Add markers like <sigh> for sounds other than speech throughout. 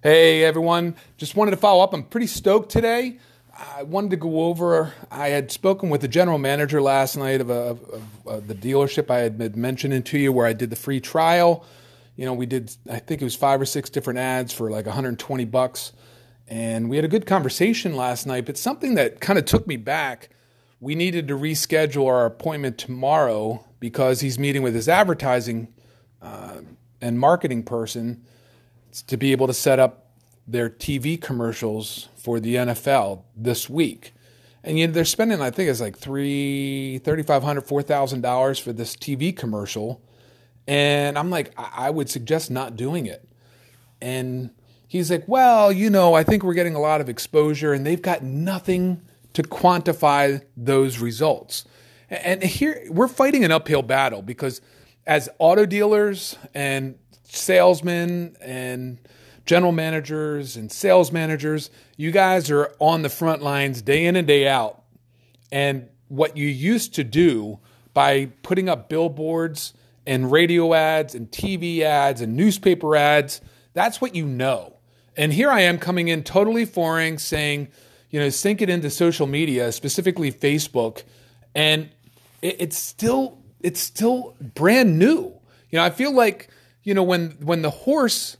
Hey everyone, just wanted to follow up. I'm pretty stoked today. I wanted to go over. I had spoken with the general manager last night of, a, of, of the dealership I had been mentioning to you, where I did the free trial. You know, we did. I think it was five or six different ads for like 120 bucks, and we had a good conversation last night. But something that kind of took me back. We needed to reschedule our appointment tomorrow because he's meeting with his advertising uh, and marketing person to be able to set up their TV commercials for the NFL this week. And you know, they're spending, I think it's like three, thirty-five hundred, four thousand dollars for this TV commercial. And I'm like, I would suggest not doing it. And he's like, well, you know, I think we're getting a lot of exposure, and they've got nothing to quantify those results. And here we're fighting an uphill battle because as auto dealers and salesmen and general managers and sales managers, you guys are on the front lines day in and day out. And what you used to do by putting up billboards and radio ads and TV ads and newspaper ads, that's what you know. And here I am coming in totally foreign saying, you know, sink it into social media, specifically Facebook, and it's still it's still brand new. You know, I feel like you know when when the horse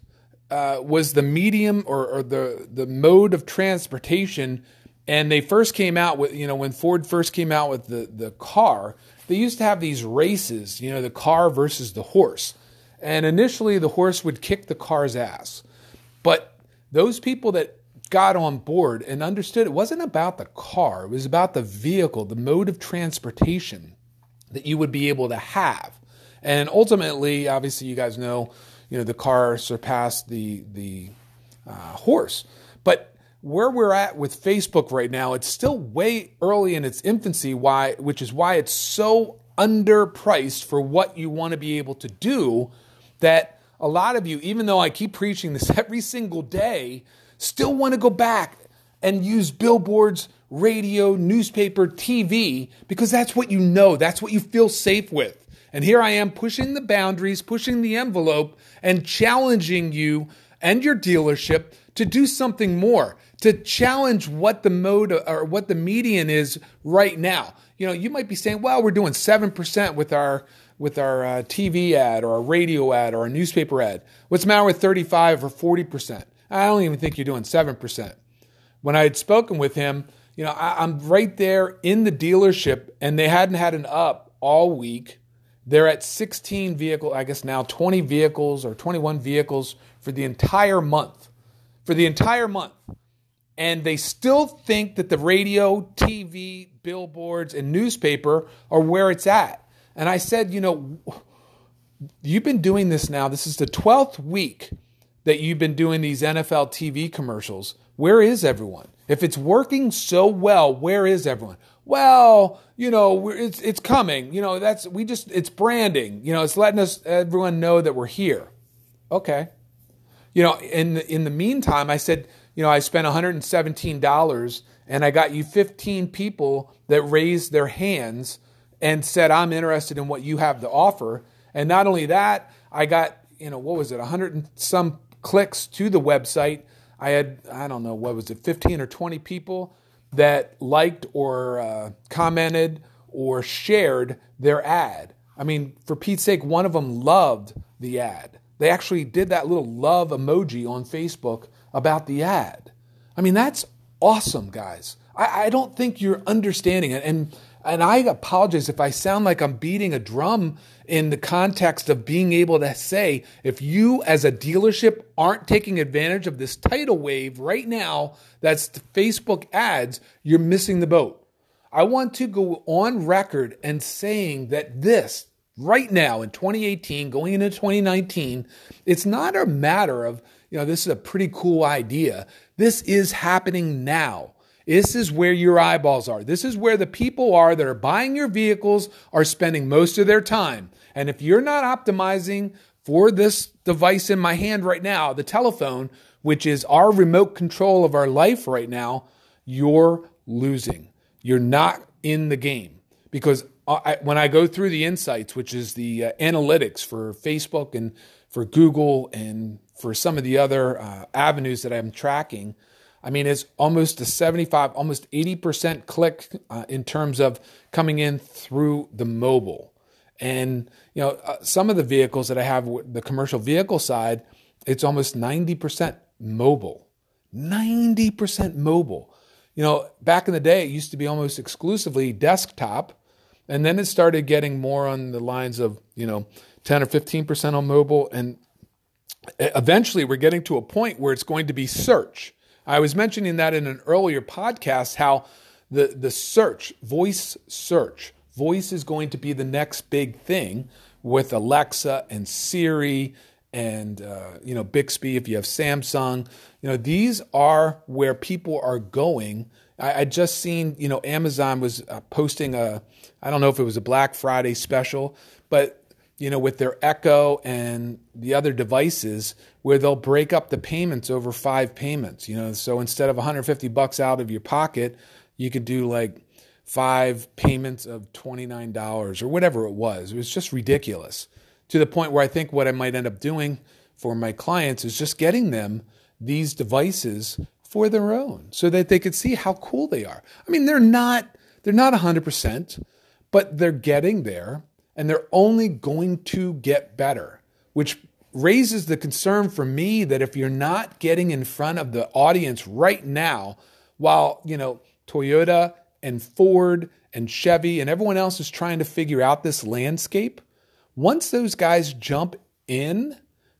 uh, was the medium or, or the the mode of transportation, and they first came out with you know when Ford first came out with the the car, they used to have these races. You know, the car versus the horse, and initially the horse would kick the car's ass, but those people that got on board and understood it wasn't about the car, it was about the vehicle, the mode of transportation that you would be able to have. And ultimately, obviously, you guys know, you know, the car surpassed the the uh, horse. But where we're at with Facebook right now, it's still way early in its infancy. Why? Which is why it's so underpriced for what you want to be able to do. That a lot of you, even though I keep preaching this <laughs> every single day, still want to go back and use billboards, radio, newspaper, TV because that's what you know. That's what you feel safe with. And here I am pushing the boundaries, pushing the envelope, and challenging you and your dealership to do something more, to challenge what the mode or what the median is right now. You know, you might be saying, well, we're doing 7% with our with our uh, TV ad or a radio ad or a newspaper ad. What's the matter with 35 or 40%? I don't even think you're doing 7%. When I had spoken with him, you know, I, I'm right there in the dealership and they hadn't had an up all week they're at 16 vehicles, I guess now 20 vehicles or 21 vehicles for the entire month. For the entire month. And they still think that the radio, TV, billboards, and newspaper are where it's at. And I said, you know, you've been doing this now. This is the 12th week that you've been doing these NFL TV commercials. Where is everyone? If it's working so well, where is everyone? Well, you know, it's it's coming. You know, that's we just it's branding. You know, it's letting us everyone know that we're here. Okay. You know, in the, in the meantime, I said, you know, I spent $117 and I got you 15 people that raised their hands and said, I'm interested in what you have to offer. And not only that, I got, you know, what was it, 100 and some clicks to the website. I had, I don't know, what was it, 15 or 20 people that liked or uh, commented or shared their ad. I mean, for Pete's sake, one of them loved the ad. They actually did that little love emoji on Facebook about the ad. I mean, that's awesome, guys. I, I don't think you're understanding it. And and I apologize if I sound like I'm beating a drum in the context of being able to say, if you as a dealership aren't taking advantage of this tidal wave right now, that's Facebook ads, you're missing the boat. I want to go on record and saying that this, right now in 2018, going into 2019, it's not a matter of, you know, this is a pretty cool idea. This is happening now. This is where your eyeballs are. This is where the people are that are buying your vehicles are spending most of their time. And if you're not optimizing for this device in my hand right now, the telephone, which is our remote control of our life right now, you're losing. You're not in the game. Because I, when I go through the insights, which is the uh, analytics for Facebook and for Google and for some of the other uh, avenues that I'm tracking, I mean, it's almost a 75, almost 80% click uh, in terms of coming in through the mobile. And, you know, uh, some of the vehicles that I have, the commercial vehicle side, it's almost 90% mobile. 90% mobile. You know, back in the day, it used to be almost exclusively desktop. And then it started getting more on the lines of, you know, 10 or 15% on mobile. And eventually we're getting to a point where it's going to be search. I was mentioning that in an earlier podcast how the, the search, voice search, voice is going to be the next big thing with Alexa and Siri and uh, you know Bixby if you have Samsung. You know these are where people are going. I, I just seen you know Amazon was uh, posting a I don't know if it was a Black Friday special, but you know, with their Echo and the other devices where they'll break up the payments over five payments, you know. So instead of 150 bucks out of your pocket, you could do like five payments of $29 or whatever it was. It was just ridiculous to the point where I think what I might end up doing for my clients is just getting them these devices for their own so that they could see how cool they are. I mean, they're not they're not 100%, but they're getting there and they're only going to get better, which raises the concern for me that if you're not getting in front of the audience right now, while, you know, Toyota and Ford and Chevy and everyone else is trying to figure out this landscape, once those guys jump in,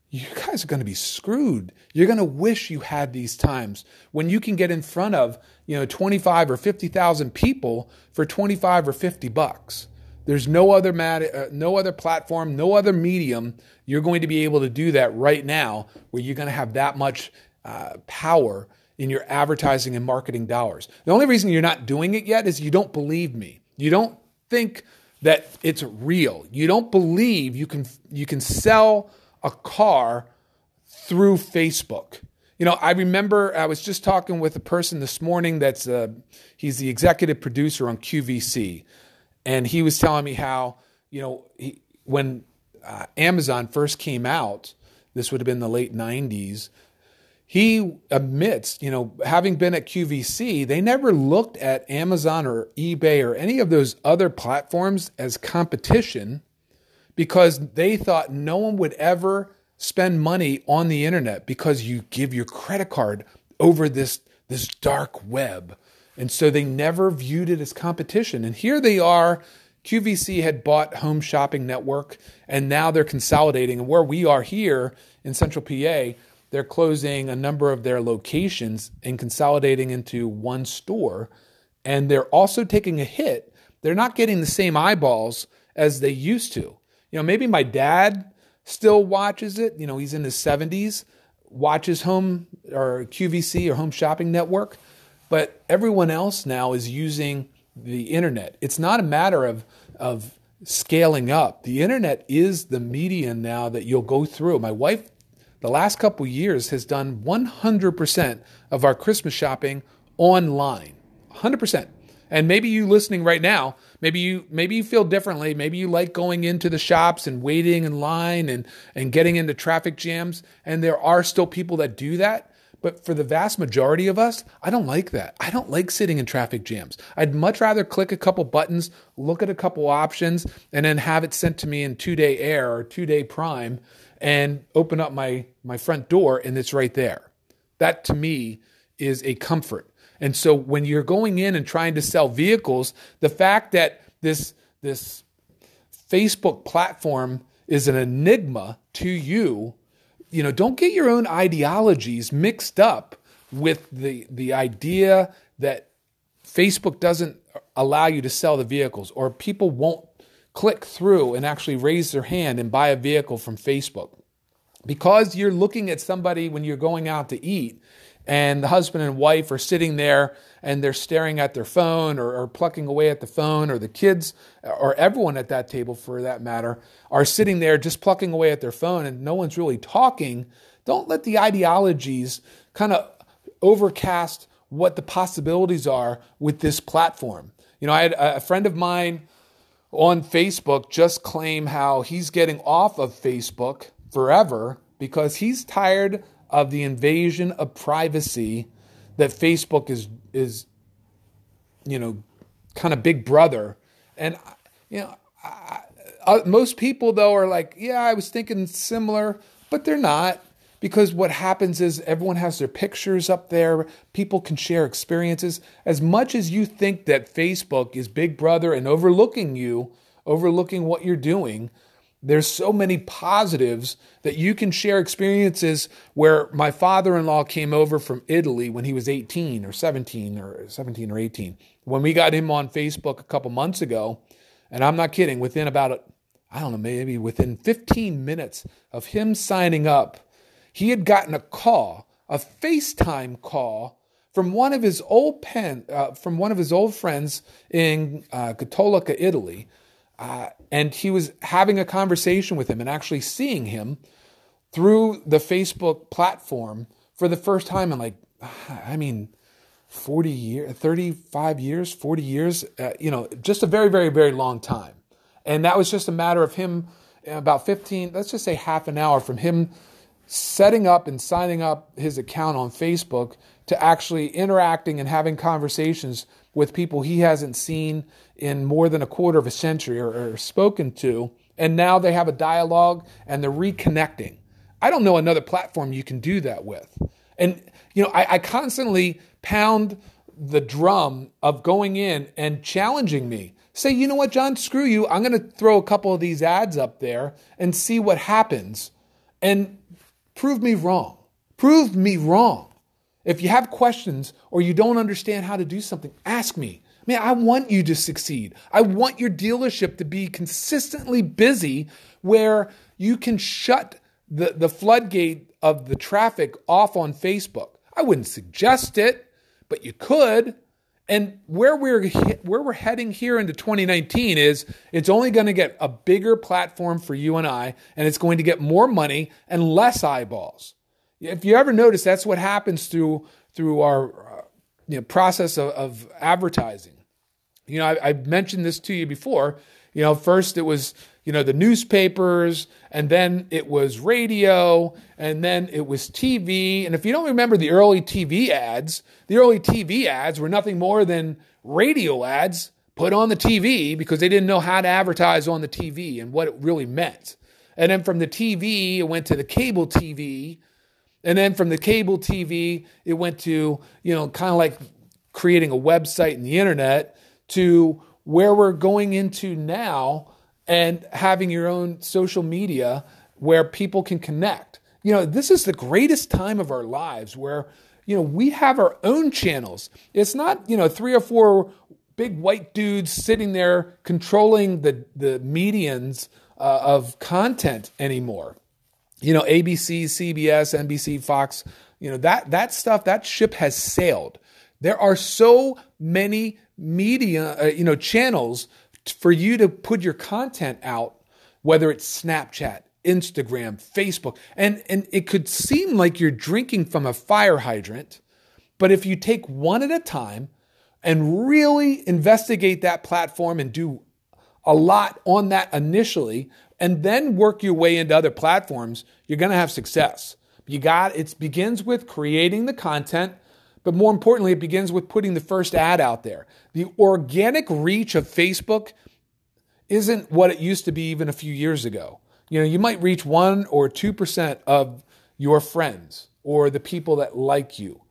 you guys are going to be screwed. You're going to wish you had these times when you can get in front of, you know, 25 or 50,000 people for 25 or 50 bucks. There's no other mat, uh, no other platform, no other medium you're going to be able to do that right now where you're going to have that much uh, power in your advertising and marketing dollars. The only reason you're not doing it yet is you don't believe me. You don't think that it's real. You don't believe you can you can sell a car through Facebook. You know, I remember I was just talking with a person this morning that's uh, he's the executive producer on QVC and he was telling me how you know he, when uh, Amazon first came out, this would have been the late '90s. He admits, you know, having been at QVC, they never looked at Amazon or eBay or any of those other platforms as competition because they thought no one would ever spend money on the internet because you give your credit card over this this dark web and so they never viewed it as competition. And here they are. QVC had bought Home Shopping Network, and now they're consolidating. And where we are here in Central PA, they're closing a number of their locations and consolidating into one store. And they're also taking a hit. They're not getting the same eyeballs as they used to. You know, maybe my dad still watches it. You know, he's in his 70s, watches Home or QVC or Home Shopping Network. But everyone else now is using the internet. It's not a matter of, of scaling up. The internet is the median now that you'll go through. My wife, the last couple years, has done 100% of our Christmas shopping online. 100%. And maybe you listening right now, maybe you maybe you feel differently. Maybe you like going into the shops and waiting in line and and getting into traffic jams. And there are still people that do that. But for the vast majority of us, I don't like that. I don't like sitting in traffic jams. I'd much rather click a couple buttons, look at a couple options, and then have it sent to me in two day air or two day prime and open up my, my front door and it's right there. That to me is a comfort. And so when you're going in and trying to sell vehicles, the fact that this, this Facebook platform is an enigma to you you know, don't get your own ideologies mixed up with the the idea that Facebook doesn't allow you to sell the vehicles or people won't click through and actually raise their hand and buy a vehicle from Facebook. Because you're looking at somebody when you're going out to eat and the husband and wife are sitting there and they're staring at their phone or, or, plucking away at the phone, or the kids, or everyone at that table for that matter, are sitting there just plucking away at their phone and no one's really talking, don't let the ideologies kind of overcast what the possibilities are with this platform. You know, I had a friend of mine on Facebook just claim how he's getting off of Facebook forever because he's tired of the invasion of privacy that Facebook is is you know kind of big brother. And you know I, I, uh, most people though are like yeah I was thinking similar but they're not. Because what happens is everyone has their pictures up there. People can share experiences. As much as you think that Facebook is big brother and overlooking you overlooking what you're doing there's so many positives that you can share experiences where my father-in-law came over from Italy when he was 18 or 17 or 17 or 18. When we got him on Facebook a couple months ago, and I'm not kidding, within about I don't know, maybe within 15 minutes of him signing up, he had gotten a call, a FaceTime call from one of his old pen, uh, from one of his old friends in uh, Cattolica, Italy, uh, and he was having a conversation with him and actually seeing him through the Facebook platform for the first time in like, I mean, 40 years, 35 years, 40 years, uh, you know, just a very, very, very long time. And that was just a matter of him about 15, let's just say half an hour from him setting up and signing up his account on Facebook to actually interacting and having conversations with people he hasn't seen in more than a quarter of a century or, or spoken to. And now they have a dialogue and they're reconnecting. I don't know another platform you can do that with. And, you know, I, I constantly pound the drum of going in and challenging me. Say, you know what, John, screw you. I'm going to throw a couple of these ads up there and see what happens and prove me wrong. Prove me wrong. If you have questions or you don't understand how to do something, ask me. Man, I want you to succeed. I want your dealership to be consistently busy where you can shut the, the floodgate of the traffic off on Facebook. I wouldn't suggest it, but you could. And where we're where we're heading here into 2019 is it's only going to get a bigger platform for you and I, and it's going to get more money and less eyeballs. If you ever notice, that's what happens through through our uh, you know, process of, of advertising. You know, I, I mentioned this to you before. You know, first it was you know the newspapers, and then it was radio, and then it was TV. And if you don't remember the early TV ads, the early TV ads were nothing more than radio ads put on the TV because they didn't know how to advertise on the TV and what it really meant. And then from the TV, it went to the cable TV. And then from the cable TV, it went to, you know, kind of like creating a website and the internet to where we're going into now and having your own social media where people can connect. You know, this is the greatest time of our lives where, you know, we have our own channels. It's not, you know, three or four big white dudes sitting there controlling the, the medians uh, of content anymore. You know, ABC, CBS, NBC, Fox, you know, that, that stuff, that ship has sailed. There are so many media, uh, you know, channels for you to put your content out, whether it's Snapchat, Instagram, Facebook, and, and it could seem like you're drinking from a fire hydrant, but if you take one at a time and really investigate that platform and do a lot on that initially, and then work your way into other platforms, you're going to have success. You got it begins with creating the content, but more importantly, it begins with putting the first ad out there. The organic reach of Facebook isn't what it used to be even a few years ago. You know, you might reach 1 or 2% of your friends or the people that like you.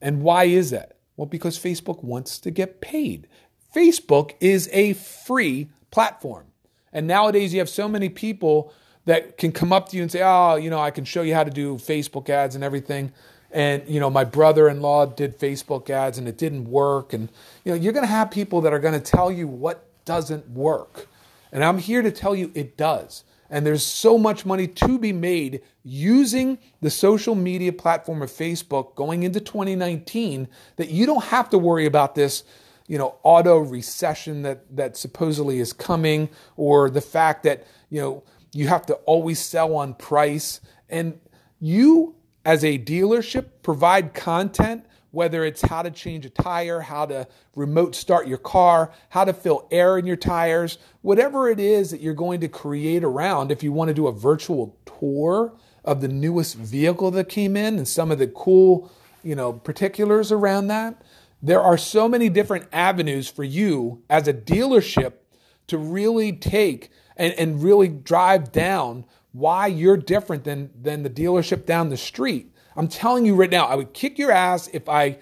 And why is that? Well, because Facebook wants to get paid. Facebook is a free platform. And nowadays you have so many people that can come up to you and say, "Oh, you know, I can show you how to do Facebook ads and everything." and you know my brother-in-law did facebook ads and it didn't work and you know you're going to have people that are going to tell you what doesn't work and i'm here to tell you it does and there's so much money to be made using the social media platform of facebook going into 2019 that you don't have to worry about this you know auto recession that that supposedly is coming or the fact that you know you have to always sell on price and you as a dealership provide content, whether it's how to change a tire, how to remote start your car, how to fill air in your tires, whatever it is that you're going to create around, if you want to do a virtual tour of the newest vehicle that came in and some of the cool, you know, particulars around that. There are so many different avenues for you as a dealership to really take and, and really drive down why you're different than, than the dealership down the street. I'm telling you right now, I would kick your ass if I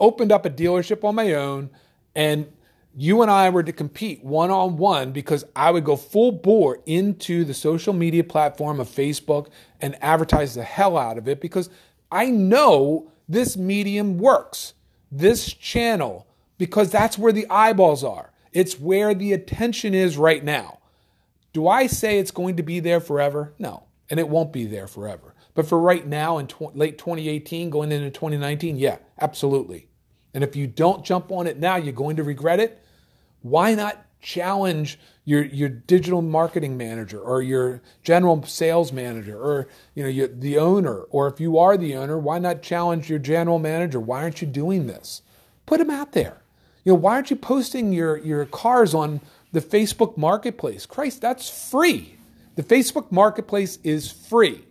opened up a dealership on my own and you and I were to compete one on one because I would go full bore into the social media platform of Facebook and advertise the hell out of it because I know this medium works, this channel, because that's where the eyeballs are. It's where the attention is right now. Do I say it's going to be there forever? No, and it won't be there forever. But for right now in tw- late 2018, going into 2019, yeah, absolutely. And if you don't jump on it now, you're going to regret it. Why not challenge your your digital marketing manager or your general sales manager or you know your, the owner. Or if you are the owner why not challenge your general manager? Why aren't you doing this? Put them out there. You know why aren't you posting your your cars on the Facebook marketplace? Christ that's free. The Facebook marketplace is free.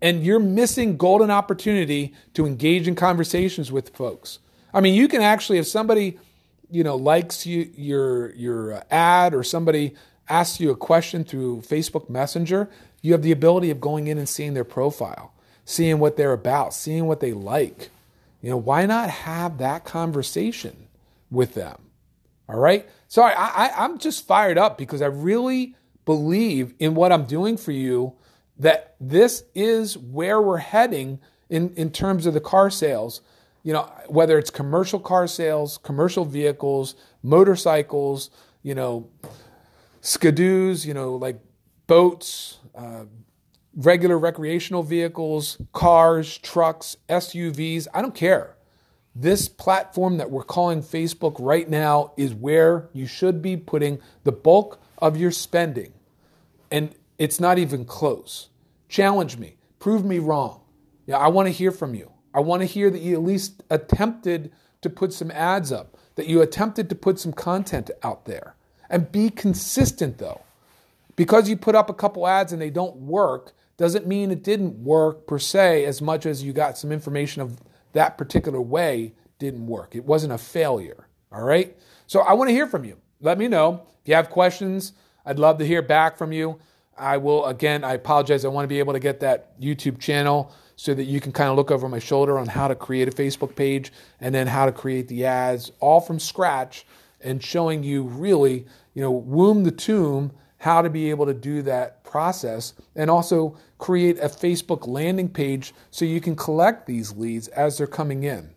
And you're missing golden opportunity to engage in conversations with folks. I mean, you can actually, if somebody, you know, likes you, your your uh, ad or somebody asks you a question through Facebook Messenger, you have the ability of going in and seeing their profile, seeing what they're about, seeing what they like. You know, why not have that conversation with them? All right. So I, I, I'm just fired up because I really believe in what I'm doing for you. That this is where we're heading in, in terms of the car sales you know, whether it's commercial car sales, commercial vehicles, motorcycles, you know, skidoos, you know, like boats, uh, regular recreational vehicles, cars, trucks, SUVs, I don't care. This platform that we're calling Facebook right now is where you should be putting the bulk of your spending. And it's not even close. Challenge me, prove me wrong. Yeah, I want to hear from you. I want to hear that you at least attempted to put some ads up, that you attempted to put some content out there. And be consistent though. Because you put up a couple ads and they don't work doesn't mean it didn't work per se as much as you got some information of that particular way didn't work. It wasn't a failure. All right? So I want to hear from you. Let me know. If you have questions, I'd love to hear back from you. I will, again, I apologize. I want to be able to get that YouTube channel so that you can kind of look over my shoulder on how to create a Facebook page and then how to create the ads all from scratch and showing you really, you know, womb the tomb how to be able to do that process and also create a Facebook landing page so you can collect these leads as they're coming in.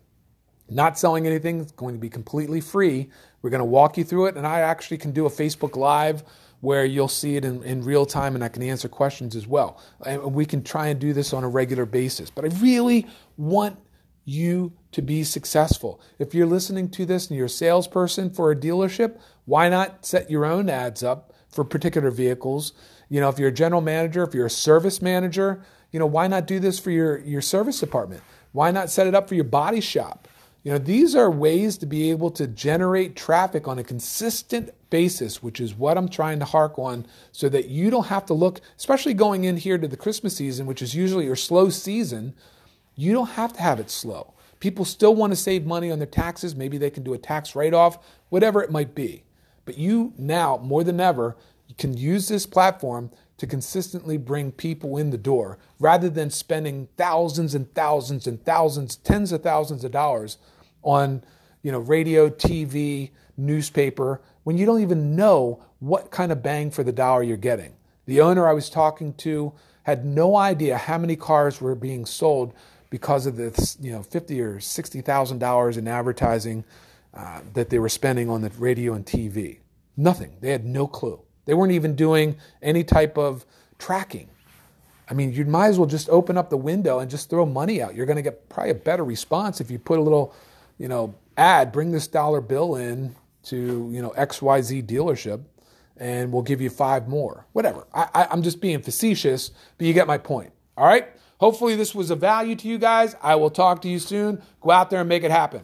Not selling anything, it's going to be completely free. We're going to walk you through it, and I actually can do a Facebook Live where you'll see it in, in real time and I can answer questions as well. And we can try and do this on a regular basis. But I really want you to be successful. If you're listening to this and you're a salesperson for a dealership, why not set your own ads up for particular vehicles? You know, if you're a general manager, if you're a service manager, you know, why not do this for your, your service department? Why not set it up for your body shop? You know, these are ways to be able to generate traffic on a consistent basis, which is what I'm trying to hark on so that you don't have to look, especially going in here to the Christmas season, which is usually your slow season, you don't have to have it slow. People still want to save money on their taxes. Maybe they can do a tax write off, whatever it might be. But you now, more than ever, can use this platform to consistently bring people in the door rather than spending thousands and thousands and thousands, tens of thousands of dollars on you know radio, TV, newspaper when you don't even know what kind of bang for the dollar you're getting. The owner I was talking to had no idea how many cars were being sold because of this, you know, fifty or sixty thousand dollars in advertising uh, that they were spending on the radio and TV. Nothing. They had no clue. They weren't even doing any type of tracking. I mean, you might as well just open up the window and just throw money out. You're going to get probably a better response if you put a little, you know, ad, bring this dollar bill in to, you know, XYZ dealership and we'll give you five more. Whatever. I, I'm just being facetious, but you get my point. All right? Hopefully, this was of value to you guys. I will talk to you soon. Go out there and make it happen.